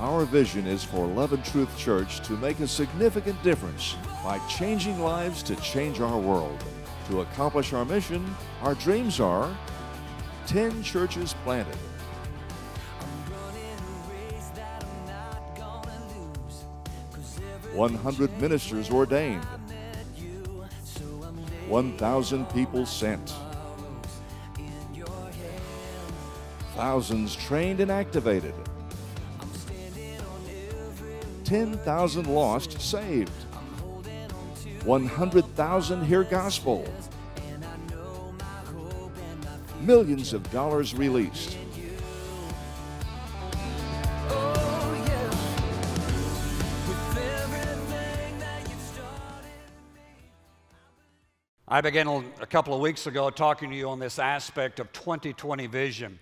Our vision is for Love and Truth Church to make a significant difference by changing lives to change our world. To accomplish our mission, our dreams are 10 churches planted, 100 ministers ordained, 1,000 people sent, thousands trained and activated, 10,000 lost saved, 100,000 hear gospel, millions of dollars released. I began a couple of weeks ago talking to you on this aspect of 2020 vision.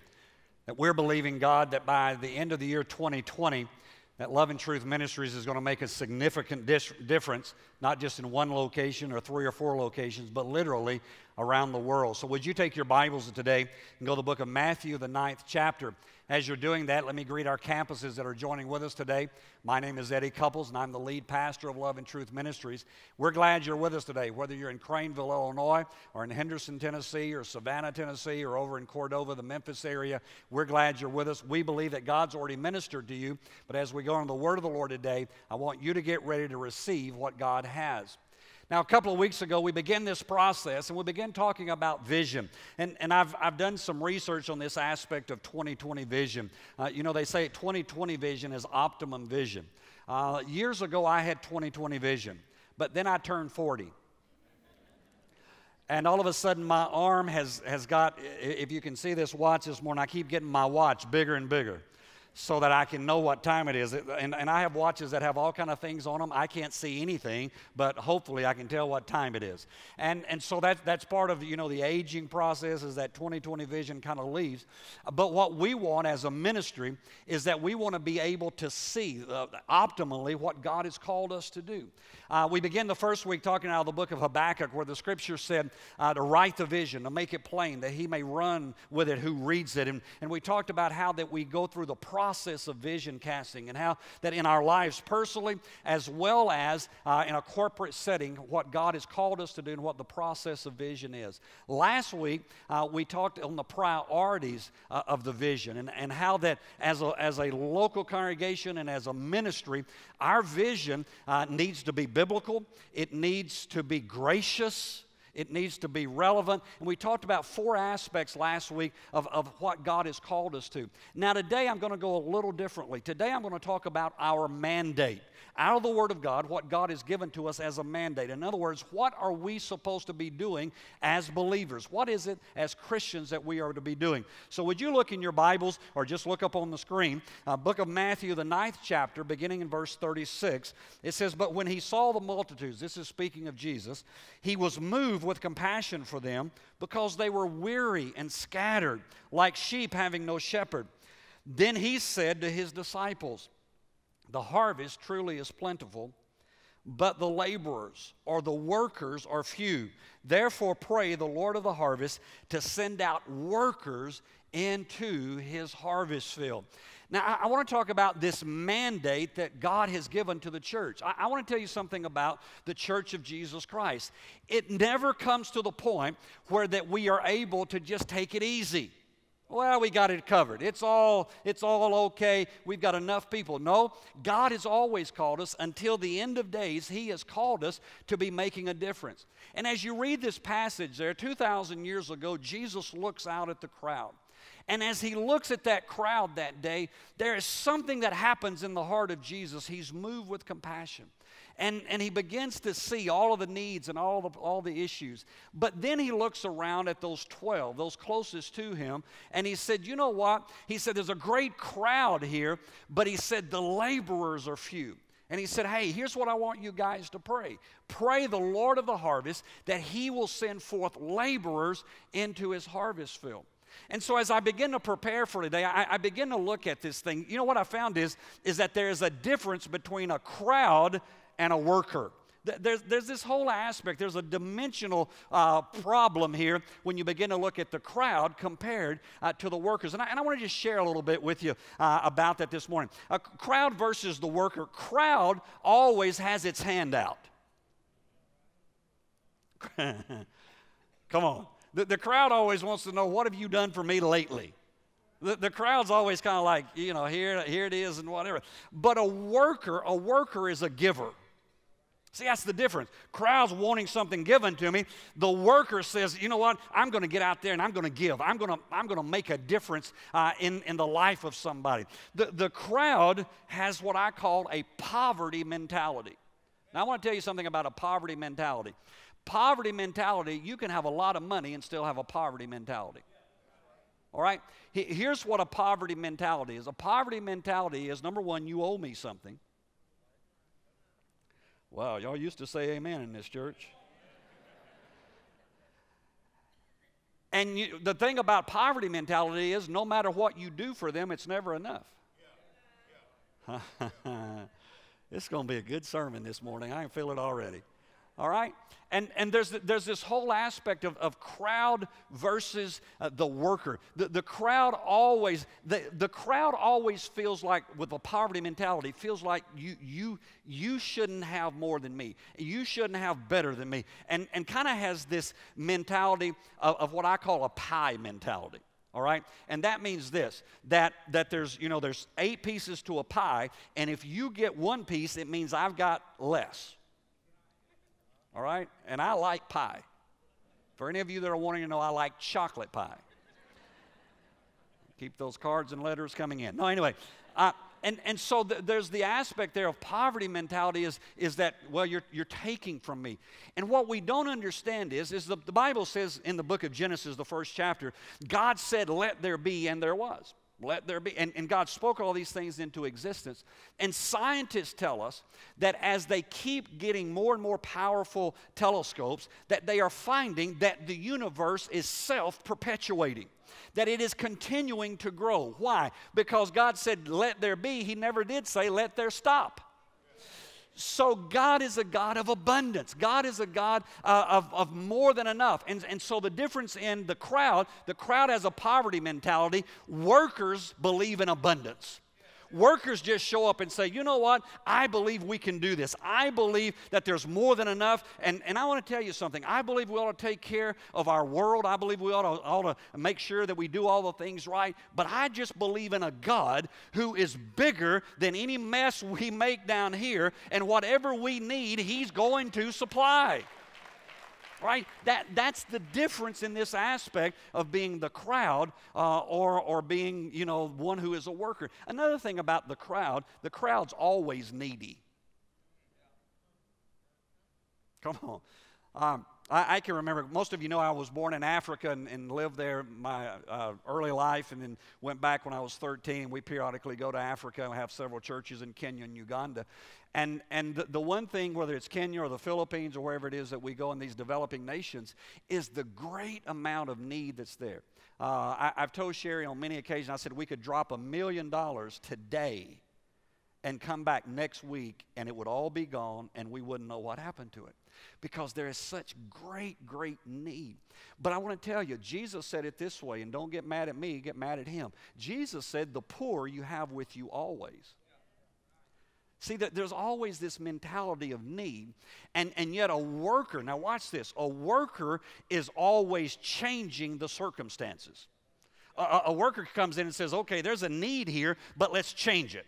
That we're believing God that by the end of the year 2020, that Love and Truth Ministries is going to make a significant dis- difference, not just in one location or three or four locations, but literally around the world. So, would you take your Bibles today and go to the book of Matthew, the ninth chapter? As you're doing that, let me greet our campuses that are joining with us today. My name is Eddie Cupples, and I'm the lead pastor of Love and Truth Ministries. We're glad you're with us today, whether you're in Crainville, Illinois, or in Henderson, Tennessee, or Savannah, Tennessee, or over in Cordova, the Memphis area. We're glad you're with us. We believe that God's already ministered to you, but as we go on the Word of the Lord today, I want you to get ready to receive what God has. Now, a couple of weeks ago, we began this process and we began talking about vision. And, and I've, I've done some research on this aspect of 2020 vision. Uh, you know, they say 2020 vision is optimum vision. Uh, years ago, I had 2020 vision, but then I turned 40 and all of a sudden my arm has, has got if you can see this watch this morning i keep getting my watch bigger and bigger so that I can know what time it is. And, and I have watches that have all kind of things on them. I can't see anything, but hopefully I can tell what time it is. And, and so that, that's part of, you know, the aging process is that 2020 vision kind of leaves. But what we want as a ministry is that we want to be able to see uh, optimally what God has called us to do. Uh, we begin the first week talking out of the book of Habakkuk where the scripture said uh, to write the vision, to make it plain, that he may run with it who reads it. And, and we talked about how that we go through the process process of vision casting and how that in our lives personally, as well as uh, in a corporate setting, what God has called us to do and what the process of vision is. Last week, uh, we talked on the priorities uh, of the vision and, and how that as a, as a local congregation and as a ministry, our vision uh, needs to be biblical, it needs to be gracious. It needs to be relevant. And we talked about four aspects last week of, of what God has called us to. Now, today I'm going to go a little differently. Today I'm going to talk about our mandate out of the Word of God what God has given to us as a mandate. In other words, what are we supposed to be doing as believers? What is it as Christians that we are to be doing? So, would you look in your Bibles or just look up on the screen? Uh, book of Matthew, the ninth chapter, beginning in verse 36. It says, But when he saw the multitudes, this is speaking of Jesus, he was moved with compassion for them because they were weary and scattered, like sheep having no shepherd. Then he said to his disciples, the harvest truly is plentiful, but the laborers or the workers are few. Therefore, pray the Lord of the harvest to send out workers into his harvest field. Now, I, I want to talk about this mandate that God has given to the church. I, I want to tell you something about the church of Jesus Christ. It never comes to the point where that we are able to just take it easy. Well we got it covered. It's all it's all okay. We've got enough people. No god has always called us until the end of days he has called us to be making a difference. And as you read this passage there 2000 years ago jesus looks out at the crowd and as he looks at that crowd that day there is something that happens in the heart of jesus he's moved with compassion and, and he begins to see all of the needs and all the, all the issues. But then he looks around at those 12, those closest to him, and he said, You know what? He said, There's a great crowd here, but he said, The laborers are few. And he said, Hey, here's what I want you guys to pray. Pray the Lord of the harvest that he will send forth laborers into his harvest field. And so as I begin to prepare for today, I, I, begin to look at this thing. You know what I found is, is that there is a difference between a crowd and a worker. There's, there's this whole aspect, there's a dimensional uh, problem here when you begin to look at the crowd compared uh, to the workers. And I, I want to just share a little bit with you uh, about that this morning. A crowd versus the worker. Crowd always has its hand out. Come on. The, the crowd always wants to know, what have you done for me lately? The, the crowd's always kind of like, you know, here, here it is and whatever. But a worker, a worker is a giver. See, that's the difference. Crowds wanting something given to me. The worker says, you know what? I'm going to get out there and I'm going to give. I'm going to, I'm going to make a difference uh, in, in the life of somebody. The, the crowd has what I call a poverty mentality. Now, I want to tell you something about a poverty mentality. Poverty mentality, you can have a lot of money and still have a poverty mentality. All right? Here's what a poverty mentality is a poverty mentality is number one, you owe me something. Wow, y'all used to say amen in this church. And you, the thing about poverty mentality is no matter what you do for them, it's never enough. it's going to be a good sermon this morning. I can feel it already. All right? And, and there's, there's this whole aspect of, of crowd versus uh, the worker. The, the crowd always, the, the crowd always feels like, with a poverty mentality, feels like you, you, you shouldn't have more than me. You shouldn't have better than me. And, and kind of has this mentality of, of what I call a pie mentality all right and that means this that that there's you know there's eight pieces to a pie and if you get one piece it means i've got less all right? And I like pie. For any of you that are wanting to know, I like chocolate pie. Keep those cards and letters coming in. No, anyway. And, and so th- there's the aspect there of poverty mentality is, is that, well, you're, you're taking from me. And what we don't understand is, is the, the Bible says in the book of Genesis, the first chapter, God said, let there be, and there was. Let there be. And, and God spoke all these things into existence. And scientists tell us that as they keep getting more and more powerful telescopes, that they are finding that the universe is self perpetuating that it is continuing to grow. Why? Because God said, let there be. He never did say, let there stop. So, God is a God of abundance. God is a God uh, of, of more than enough. And, and so, the difference in the crowd the crowd has a poverty mentality, workers believe in abundance. Workers just show up and say, you know what? I believe we can do this. I believe that there's more than enough. And, and I want to tell you something. I believe we ought to take care of our world. I believe we ought to, ought to make sure that we do all the things right. But I just believe in a God who is bigger than any mess we make down here. And whatever we need, He's going to supply right? That, that's the difference in this aspect of being the crowd uh, or, or being, you know, one who is a worker. Another thing about the crowd, the crowd's always needy. Come on. Um, I, I, can remember, most of you know I was born in Africa and, and lived there my uh, early life and then went back when I was 13. We periodically go to Africa and have several churches in Kenya and Uganda. And, and the, the one thing, whether it's Kenya or the Philippines or wherever it is that we go in these developing nations, is the great amount of need that's there. Uh, I, I've told Sherry on many occasions, I said we could drop a million dollars today and come back next week and it would all be gone and we wouldn't know what happened to it because there is such great, great need. But I want to tell you, Jesus said it this way, and don't get mad at me, get mad at him. Jesus said, The poor you have with you always. See, that there's always this mentality of need, and, and yet a worker, now watch this, a worker is always changing the circumstances. A, a worker comes in and says, okay, there's a need here, but let's change it.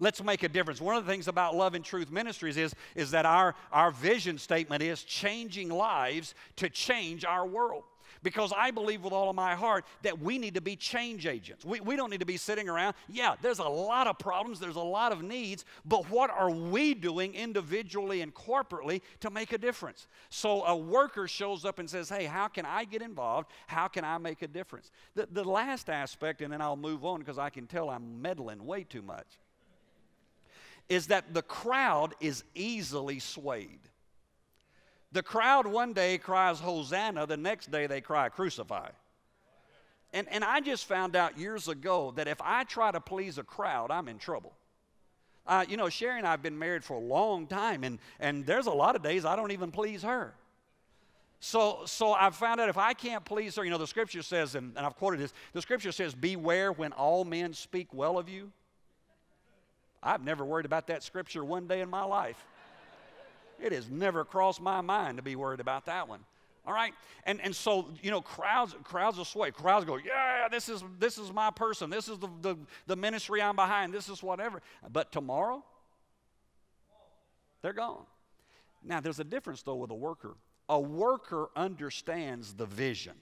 Let's make a difference. One of the things about Love and Truth Ministries is, is that our, our vision statement is changing lives to change our world. Because I believe with all of my heart that we need to be change agents. We, we don't need to be sitting around. Yeah, there's a lot of problems, there's a lot of needs, but what are we doing individually and corporately to make a difference? So a worker shows up and says, Hey, how can I get involved? How can I make a difference? The, the last aspect, and then I'll move on because I can tell I'm meddling way too much, is that the crowd is easily swayed. The crowd one day cries Hosanna, the next day they cry Crucify. And, and I just found out years ago that if I try to please a crowd, I'm in trouble. Uh, you know, Sherry and I have been married for a long time, and, and there's a lot of days I don't even please her. So, so I've found out if I can't please her, you know, the scripture says, and, and I've quoted this, the scripture says, Beware when all men speak well of you. I've never worried about that scripture one day in my life. It has never crossed my mind to be worried about that one. All right? And, and so, you know, crowds, crowds will sway. Crowds go, yeah, this is, this is my person. This is the, the, the ministry I'm behind. This is whatever. But tomorrow, they're gone. Now, there's a difference, though, with a worker a worker understands the vision.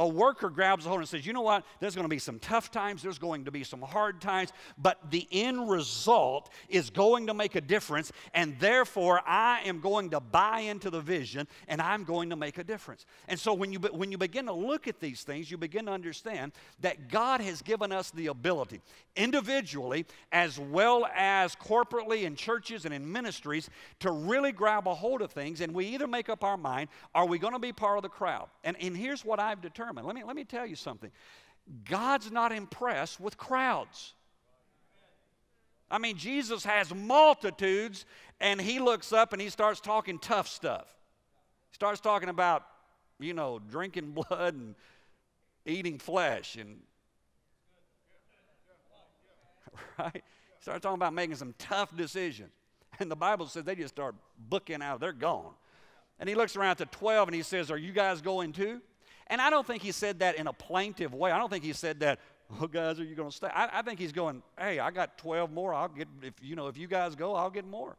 A worker grabs a hold and says, You know what? There's going to be some tough times, there's going to be some hard times, but the end result is going to make a difference, and therefore I am going to buy into the vision and I'm going to make a difference. And so when you, when you begin to look at these things, you begin to understand that God has given us the ability, individually as well as corporately in churches and in ministries, to really grab a hold of things, and we either make up our mind, are we going to be part of the crowd? And, and here's what I've determined Let me, let me tell you something God's not impressed with crowds. I mean, Jesus has multitudes, and he looks up and he starts talking tough stuff. He starts talking about, you know, drinking blood and eating flesh and right? He starts talking about making some tough decisions. And the Bible says they just start booking out, they're gone. And he looks around to 12 and he says, Are you guys going too? And I don't think he said that in a plaintive way. I don't think he said that, oh, guys, are you going to stay? I, I, think he's going, hey, I got 12 more. I'll get, if you know, if you guys go, I'll get more.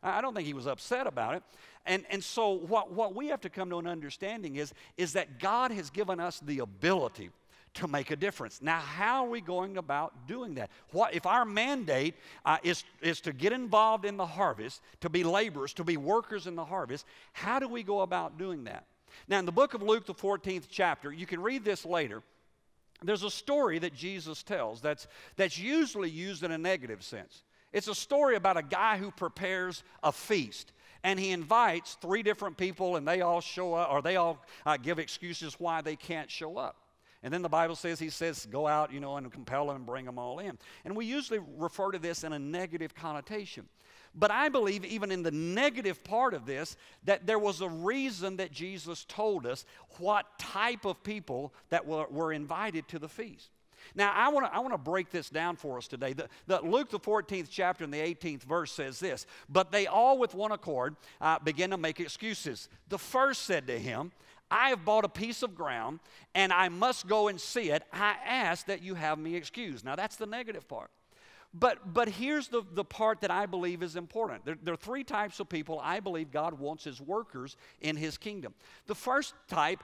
I, I don't think he was upset about it. And, and so what, what we have to come to an understanding is, is that God has given us the ability to make a difference. Now, how are we going about doing that? What, if our mandate uh, is, is to get involved in the harvest, to be laborers, to be workers in the harvest, how do we go about doing that? Now, in the book of Luke, the 14th chapter, you can read this later. There's a story that Jesus tells that's, that's usually used in a negative sense. It's a story about a guy who prepares a feast and he invites three different people and they all show up or they all uh, give excuses why they can't show up and then the bible says he says go out you know and compel them and bring them all in and we usually refer to this in a negative connotation but I believe, even in the negative part of this, that there was a reason that Jesus told us what type of people that were, were invited to the feast. Now, I want to I wanna break this down for us today. The, the Luke, the 14th chapter, and the 18th verse says this But they all with one accord uh, began to make excuses. The first said to him, I have bought a piece of ground and I must go and see it. I ask that you have me excused. Now, that's the negative part. But, but here's the, the part that I believe is important. There, there, are three types of people I believe God wants as workers in His kingdom. The first type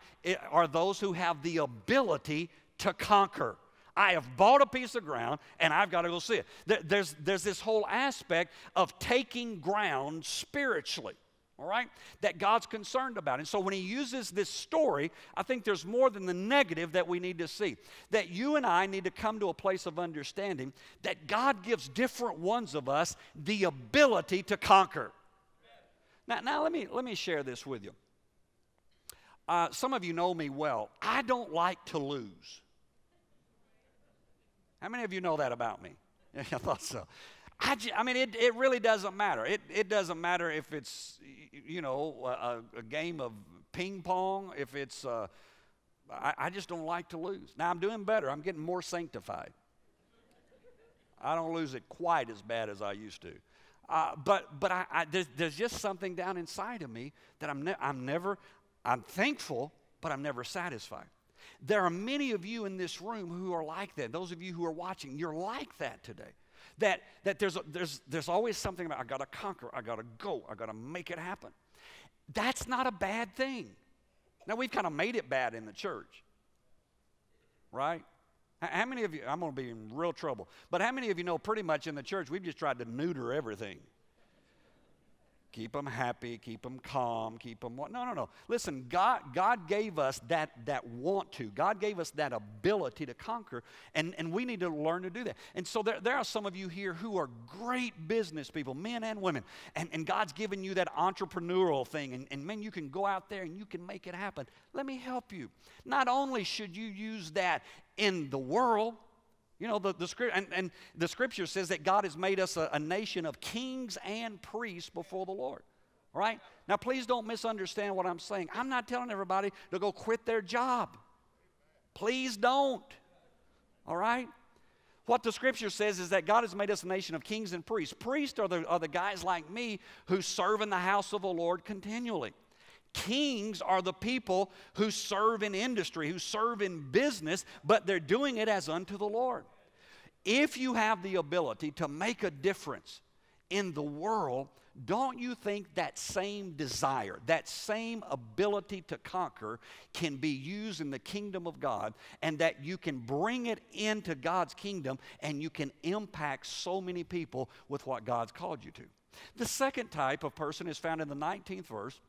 are those who have the ability to conquer. I have bought a piece of ground and I've got to go see it. There's, there's this whole aspect of taking ground spiritually all right, that God's concerned about. And so when he uses this story, I think there's more than the negative that we need to see. That you and I need to come to a place of understanding that God gives different ones of us the ability to conquer. Now, now let, me, let me share this with you. Uh, some of you know me well. I don't like to lose. How many of you know that about me? I thought so. I, mean, it, it really doesn't matter. It, it doesn't matter if it's, you know, a, a game of ping pong, if it's, uh, I, I just don't like to lose. Now, I'm doing better. I'm getting more sanctified. I don't lose it quite as bad as I used to. Uh, but but I, I, there's, there's, just something down inside of me that I'm, ne- I'm never, I'm thankful, but I'm never satisfied. There are many of you in this room who are like that. Those of you who are watching, you're like that today. That, that there's, a, there's, there's always something about, I got to conquer, I got to go, I got to make it happen. That's not a bad thing. Now, we've kind of made it bad in the church, right? How many of you, I'm going to be in real trouble, but how many of you know pretty much in the church we've just tried to neuter everything? Keep them happy, keep them calm, keep them what? No, no, no. Listen, God, God gave us that, that want to. God gave us that ability to conquer, and, and we need to learn to do that. And so there, there are some of you here who are great business people, men and women, and, and God's given you that entrepreneurial thing, and, and man, you can go out there and you can make it happen. Let me help you. Not only should you use that in the world, You know, the, the script and, and the scripture says that God has made us a, a nation of kings and priests before the Lord. All right? Now, please don't misunderstand what I'm saying. I'm not telling everybody to go quit their job. Please don't. All right? What the scripture says is that God has made us a nation of kings and priests. Priests are the, are the guys like me who serve in the house of the Lord continually. Kings are the people who serve in industry, who serve in business, but they're doing it as unto the Lord. If you have the ability to make a difference in the world, don't you think that same desire, that same ability to conquer can be used in the kingdom of God and that you can bring it into God's kingdom and you can impact so many people with what God's called you to? The second type of person is found in the 19th verse.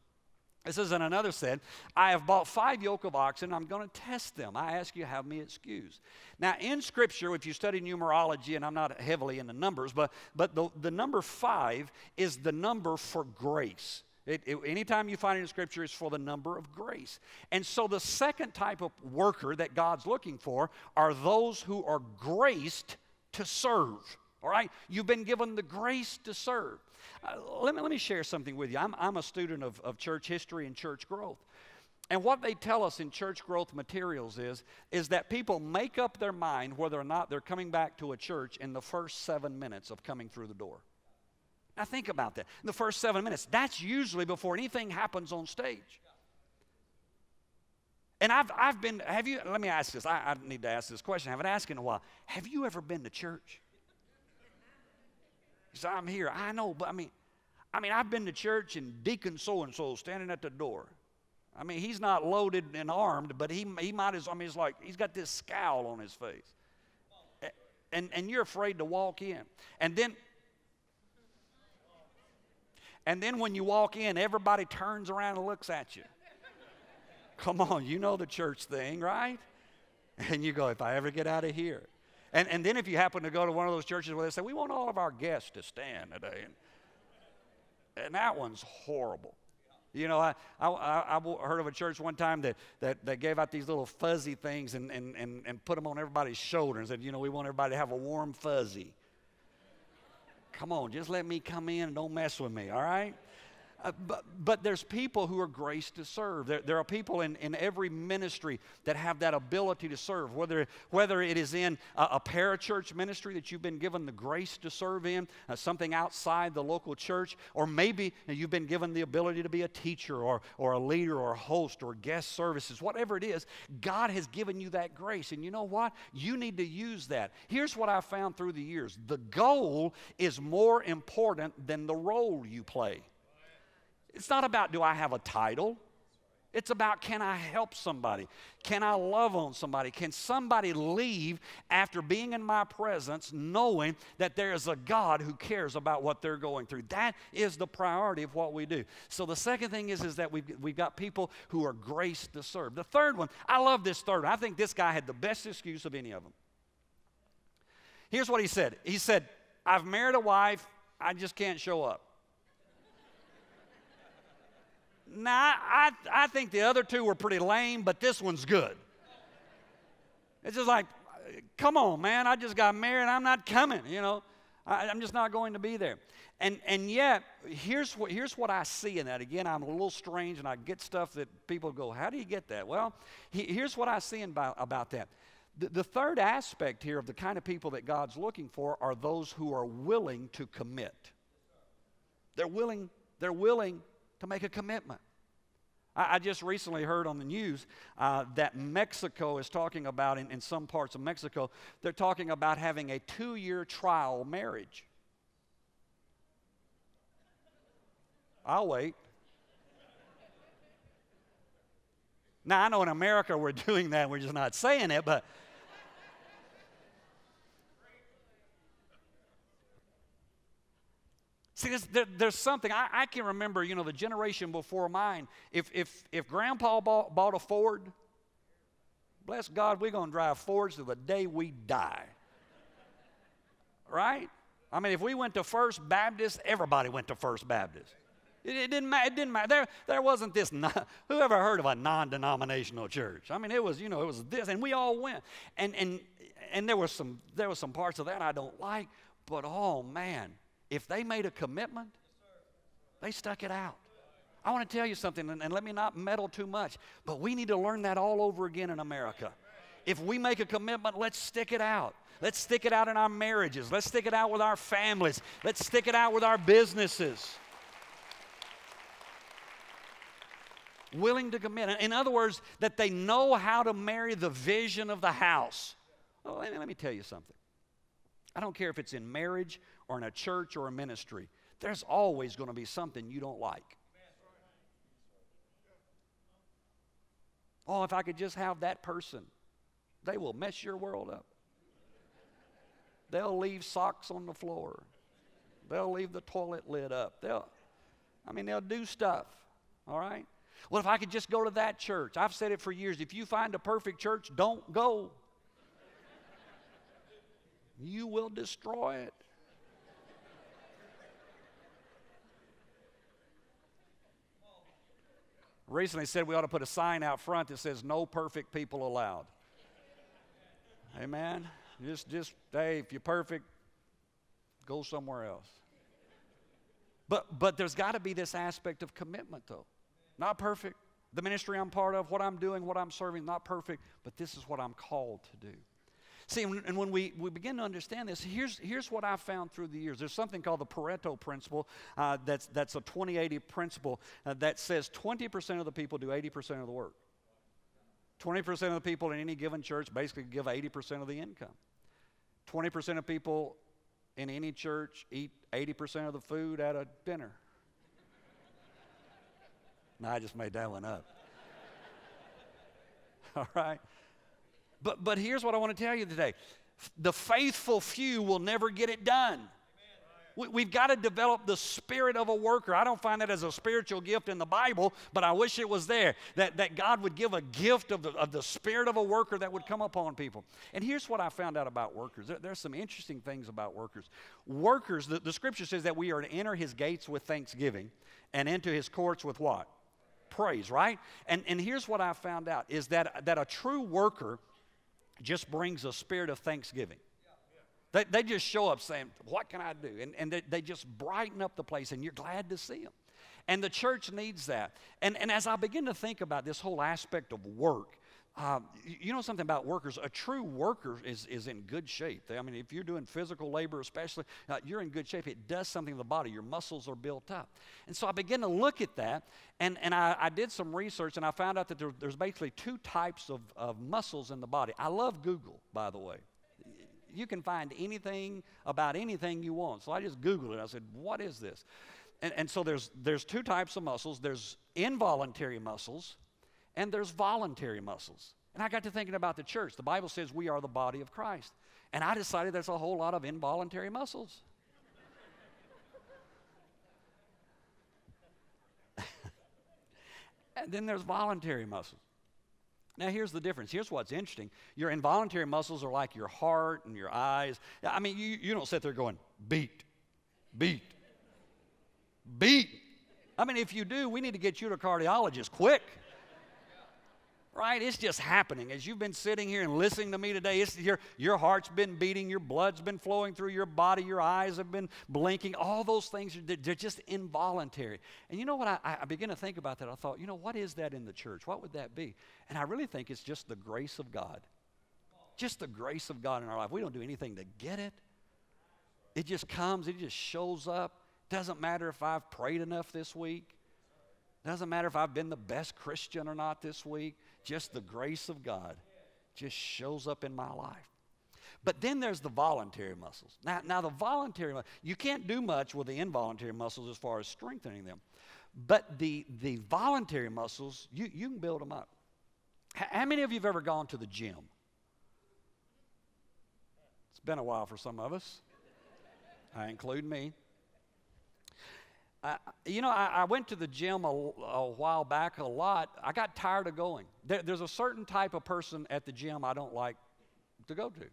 It says, and another said, I have bought five yoke of oxen, I'm going to test them. I ask you, have me excused. Now, in Scripture, if you study numerology, and I'm not heavily into numbers, but, but the, the number five is the number for grace. It, it, anytime you find it in Scripture, it's for the number of grace. And so the second type of worker that God's looking for are those who are graced to serve. All right? You've been given the grace to serve. Uh, let, me, let me share something with you. I'm, I'm a student of, of church history and church growth. And what they tell us in church growth materials is, is that people make up their mind whether or not they're coming back to a church in the first seven minutes of coming through the door. Now, think about that. In the first seven minutes, that's usually before anything happens on stage. And I've, I've been, have you, let me ask this. I, I need to ask this question. I haven't asked in a while. Have you ever been to church? So I'm here. I know, but I mean, I mean, I've been to church and Deacon so and so standing at the door. I mean, he's not loaded and armed, but he, he might as, I mean, it's like he's got this scowl on his face. And, and you're afraid to walk in. And then, and then when you walk in, everybody turns around and looks at you. Come on, you know the church thing, right? And you go, if I ever get out of here. And, and then if you happen to go to one of those churches where they say, we want all of our guests to stand today. And, and that one's horrible. You know, I, I, I, heard of a church one time that, that, that gave out these little fuzzy things and, and, and, and put them on everybody's shoulder and said, you know, we want everybody to have a warm fuzzy. Come on, just let me come in and don't mess with me, all right? Uh, but, but there's people who are graced to serve. There, there are people in, in every ministry that have that ability to serve, whether, whether it is in a, a parachurch ministry that you've been given the grace to serve in, uh, something outside the local church, or maybe you've been given the ability to be a teacher or, or a leader or a host or guest services, whatever it is, God has given you that grace. And you know what? You need to use that. Here's what I found through the years the goal is more important than the role you play. It's not about do I have a title? It's about can I help somebody? Can I love on somebody? Can somebody leave after being in my presence knowing that there is a God who cares about what they're going through? That is the priority of what we do. So the second thing is, is that we've, we've got people who are graced to serve. The third one, I love this third one. I think this guy had the best excuse of any of them. Here's what he said He said, I've married a wife, I just can't show up. Nah, I, I think the other two were pretty lame, but this one's good. It's just like, come on, man, I just got married, I'm not coming, you know. I, I'm just not going to be there. And, and yet, here's what, here's what I see in that. Again, I'm a little strange and I get stuff that people go, How do you get that? Well, he, here's what I see about, about that. The, the third aspect here of the kind of people that God's looking for are those who are willing to commit. They're willing, they're willing to make a commitment. I, just recently heard on the news uh, that Mexico is talking about, in, in some parts of Mexico, they're talking about having a two year trial marriage. I'll wait. Now, I know in America we're doing that, we're just not saying it, but See, there's, there, there's something, I, I, can remember, you know, the generation before mine, if, if, if grandpa bought, bought a Ford, bless God, we're going to drive Fords to the day we die. Right? I mean, if we went to First Baptist, everybody went to First Baptist. It, it didn't matter. It didn't matter. There, there wasn't this. who ever heard of a non-denominational church? I mean, it was you know it was this, and we all went. And and and there was some there was some parts of that I don't like, but oh man, if they made a commitment, they stuck it out. I want to tell you something, and, let me not meddle too much, but we need to learn that all over again in America. If we make a commitment, let's stick it out. Let's stick it out in our marriages. Let's stick it out with our families. Let's stick it out with our businesses. Willing to commit. In other words, that they know how to marry the vision of the house. Well, let, me, let me tell you something. I don't care if it's in marriage or in a church or a ministry, there's always going to be something you don't like. Oh, if I could just have that person, they will mess your world up. They'll leave socks on the floor. They'll leave the toilet lid up. They'll, I mean, they'll do stuff, all right? Well, if I could just go to that church, I've said it for years. If you find a perfect church, don't go. You will destroy it. Recently said we ought to put a sign out front that says no perfect people allowed. Amen. Just just hey, if you're perfect, go somewhere else. But but there's got to be this aspect of commitment though. Not perfect. The ministry I'm part of, what I'm doing, what I'm serving, not perfect, but this is what I'm called to do. See, and when we, we begin to understand this, here's, here's what I've found through the years. There's something called the Pareto principle uh, that's, that's a 20 80 principle uh, that says 20% of the people do 80% of the work. 20% of the people in any given church basically give 80% of the income. 20% of people in any church eat 80% of the food at a dinner. no, I just made that one up. All right? But, but here's what I want to tell you today the faithful few will never get it done. We, have got to develop the spirit of a worker. I don't find that as a spiritual gift in the Bible, but I wish it was there. That, that God would give a gift of the, of the spirit of a worker that would come upon people. And here's what I found out about workers there, there's some interesting things about workers. Workers, the, the scripture says that we are to enter his gates with thanksgiving and into his courts with what? Praise, right? And, and here's what I found out is that, that a true worker just brings a spirit of thanksgiving. They, they just show up saying, What can I do? And, and they, they just brighten up the place, and you're glad to see them. And the church needs that. And, and as I begin to think about this whole aspect of work, um, you know something about workers? A true worker is, is in good shape. I mean, if you're doing physical labor, especially, uh, you're in good shape. It does something to the body. Your muscles are built up. And so I began to look at that, and, and I, I did some research, and I found out that there, there's basically two types of, of muscles in the body. I love Google, by the way. You can find anything about anything you want. So I just Googled it. I said, What is this? And, and so there's, there's two types of muscles there's involuntary muscles and there's voluntary muscles. And I got to thinking about the church. The Bible says we are the body of Christ. And I decided there's a whole lot of involuntary muscles. and then there's voluntary muscles. Now, here's the difference. Here's what's interesting. Your involuntary muscles are like your heart and your eyes. I mean, you, you don't sit there going, beat, beat, beat. I mean, if you do, we need to get you to a cardiologist quick right? It's just happening. As you've been sitting here and listening to me today, your, your heart's been beating, your blood's been flowing through your body, your eyes have been blinking. All those things, are, they're just involuntary. And you know what? I, I began to think about that. I thought, you know, what is that in the church? What would that be? And I really think it's just the grace of God. Just the grace of God in our life. We don't do anything to get it. It just comes, it just shows up. Doesn't matter if I've prayed enough this week. Doesn't matter if I've been the best Christian or not this week just the grace of God just shows up in my life. But then there's the voluntary muscles. Now, now the voluntary, you can't do much with the involuntary muscles as far as strengthening them. But the, the voluntary muscles, you, you can build them up. How many of you have ever gone to the gym? It's been a while for some of us. I include me. I, you know, I, I, went to the gym a, a, while back a lot. I got tired of going. There, there's a certain type of person at the gym I don't like to go to.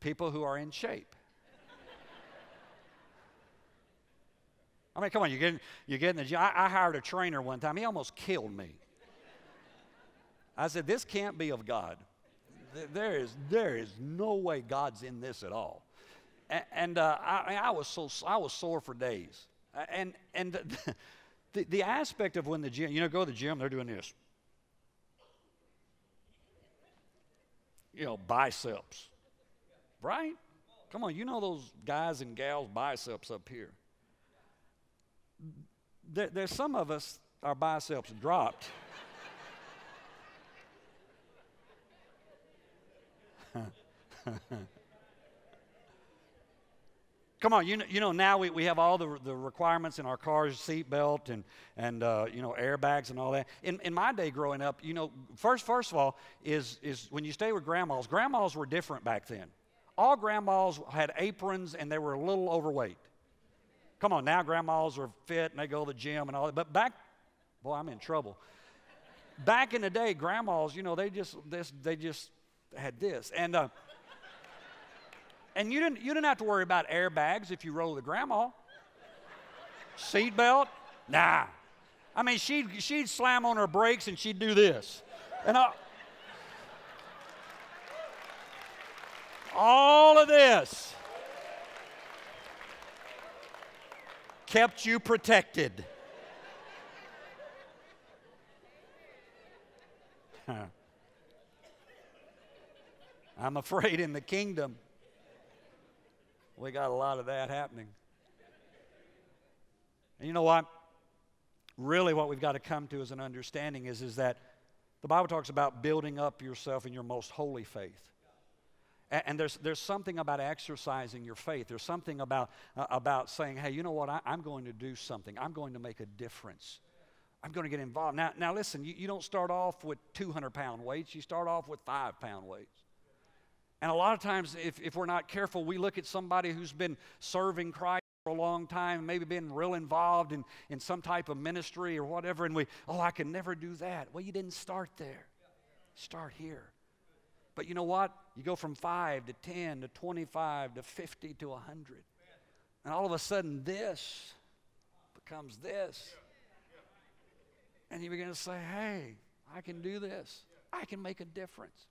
People who are in shape. I mean, come on, you get, you get in the gym. I, I hired a trainer one time. He almost killed me. I said, this can't be of God. There is, there is no way God's in this at all. And, uh, I, I, was so, I was sore for days. And, and the, the, the aspect of when the gym, you know, go to the gym, they're doing this. You know, biceps, right? Come on, you know those guys and gals' biceps up here there, there's some of us, our biceps dropped. Come on, you know, you know now we, we have all the, the requirements in our cars, seatbelt and, and uh, you know, airbags and all that. In, in my day growing up, you know, first, first of all, is, is when you stay with grandmas, grandmas were different back then. All grandmas had aprons and they were a little overweight. Come on, now grandmas are fit and they go to the gym and all that. But back, boy, I'm in trouble. back in the day, grandmas, you know, they just this they just had this. And uh, and you didn't you didn't have to worry about airbags if you with a grandma. Seatbelt? Nah. I mean, she'd she'd slam on her brakes and she'd do this. And I, all of this. kept you protected. I'm afraid in the kingdom, we got a lot of that happening. And you know what? Really, what we've got to come to as an understanding is, is that the Bible talks about building up yourself in your most holy faith. And there's, there's something about exercising your faith. There's something about, uh, about saying, hey, you know what? I, am going to do something. I'm going to make a difference. I'm going to get involved. Now, now listen, you, you don't start off with 200 pound weights, you start off with five pound weights. And a lot of times, if, if we're not careful, we look at somebody who's been serving Christ for a long time, maybe been real involved in, in some type of ministry or whatever, and we, oh, I can never do that. Well, you didn't start there. Start here. But you know what? You go from 5 to 10 to 25 to 50 to 100. And all of a sudden, this becomes this. And you begin to say, hey, I can do this. I can make a difference.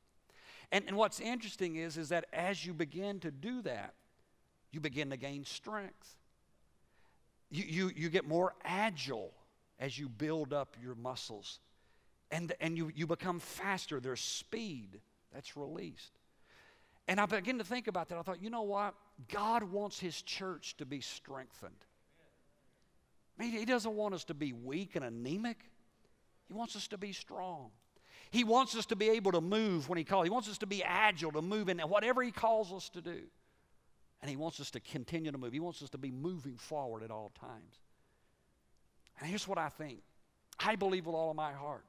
And, and what's interesting is, is that as you begin to do that, you begin to gain strength. You, you, you get more agile as you build up your muscles. And, and you, you become faster. There's speed that's released. And I began to think about that. I thought, you know what? God wants His church to be strengthened. I mean, He doesn't want us to be weak and anemic, He wants us to be strong. He wants us to be able to move when He calls. He wants us to be agile to move in whatever He calls us to do. And He wants us to continue to move. He wants us to be moving forward at all times. And here's what I think I believe with all of my heart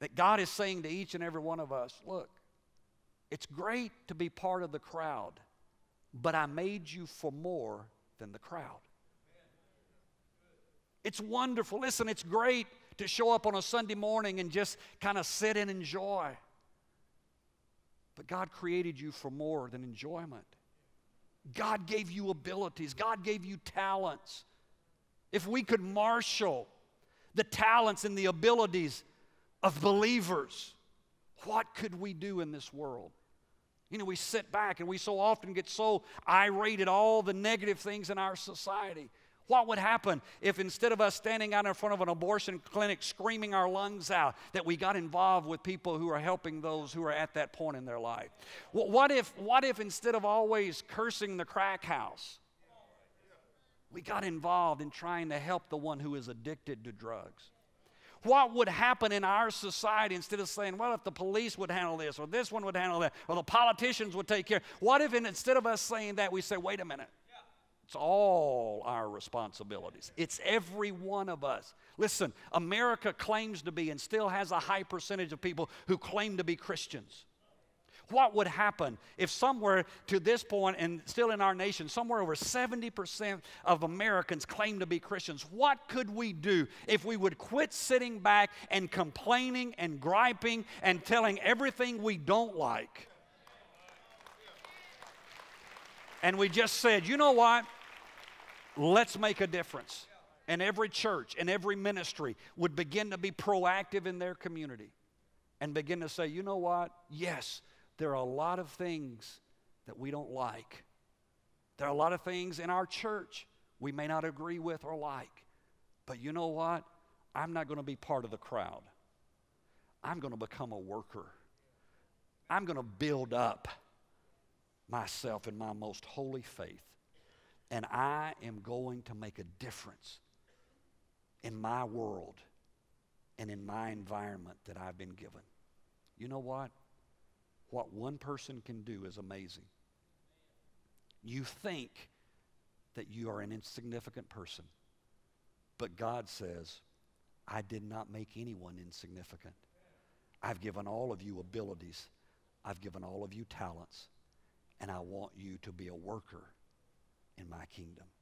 that God is saying to each and every one of us look, it's great to be part of the crowd, but I made you for more than the crowd. It's wonderful. Listen, it's great to show up on a Sunday morning and just kind of sit and enjoy. But God created you for more than enjoyment. God gave you abilities, God gave you talents. If we could marshal the talents and the abilities of believers, what could we do in this world? You know, we sit back and we so often get so irate at all the negative things in our society. What would happen if instead of us standing out in front of an abortion clinic screaming our lungs out, that we got involved with people who are helping those who are at that point in their life? What if, what if instead of always cursing the crack house, we got involved in trying to help the one who is addicted to drugs? what would happen in our society instead of saying, well, if the police would handle this, or this one would handle that, or the politicians would take care. What if instead of us saying that, we say, wait a minute, it's all our responsibilities. It's every one of us. Listen, America claims to be and still has a high percentage of people who claim to be Christians. What would happen if somewhere to this point, and still in our nation, somewhere over 70% of Americans claim to be Christians? What could we do if we would quit sitting back and complaining and griping and telling everything we don't like? And we just said, you know what? Let's make a difference. And every church and every ministry would begin to be proactive in their community and begin to say, you know what? Yes, there are a lot of things that we don't like. There are a lot of things in our church we may not agree with or like. But you know what? I'm not going to be part of the crowd. I'm going to become a worker. I'm going to build up myself in my most holy faith. And I am going to make a difference in my world and in my environment that I've been given. You know what? What one person can do is amazing. You think that you are an insignificant person, but God says, I did not make anyone insignificant. I've given all of you abilities, I've given all of you talents, and I want you to be a worker in my kingdom.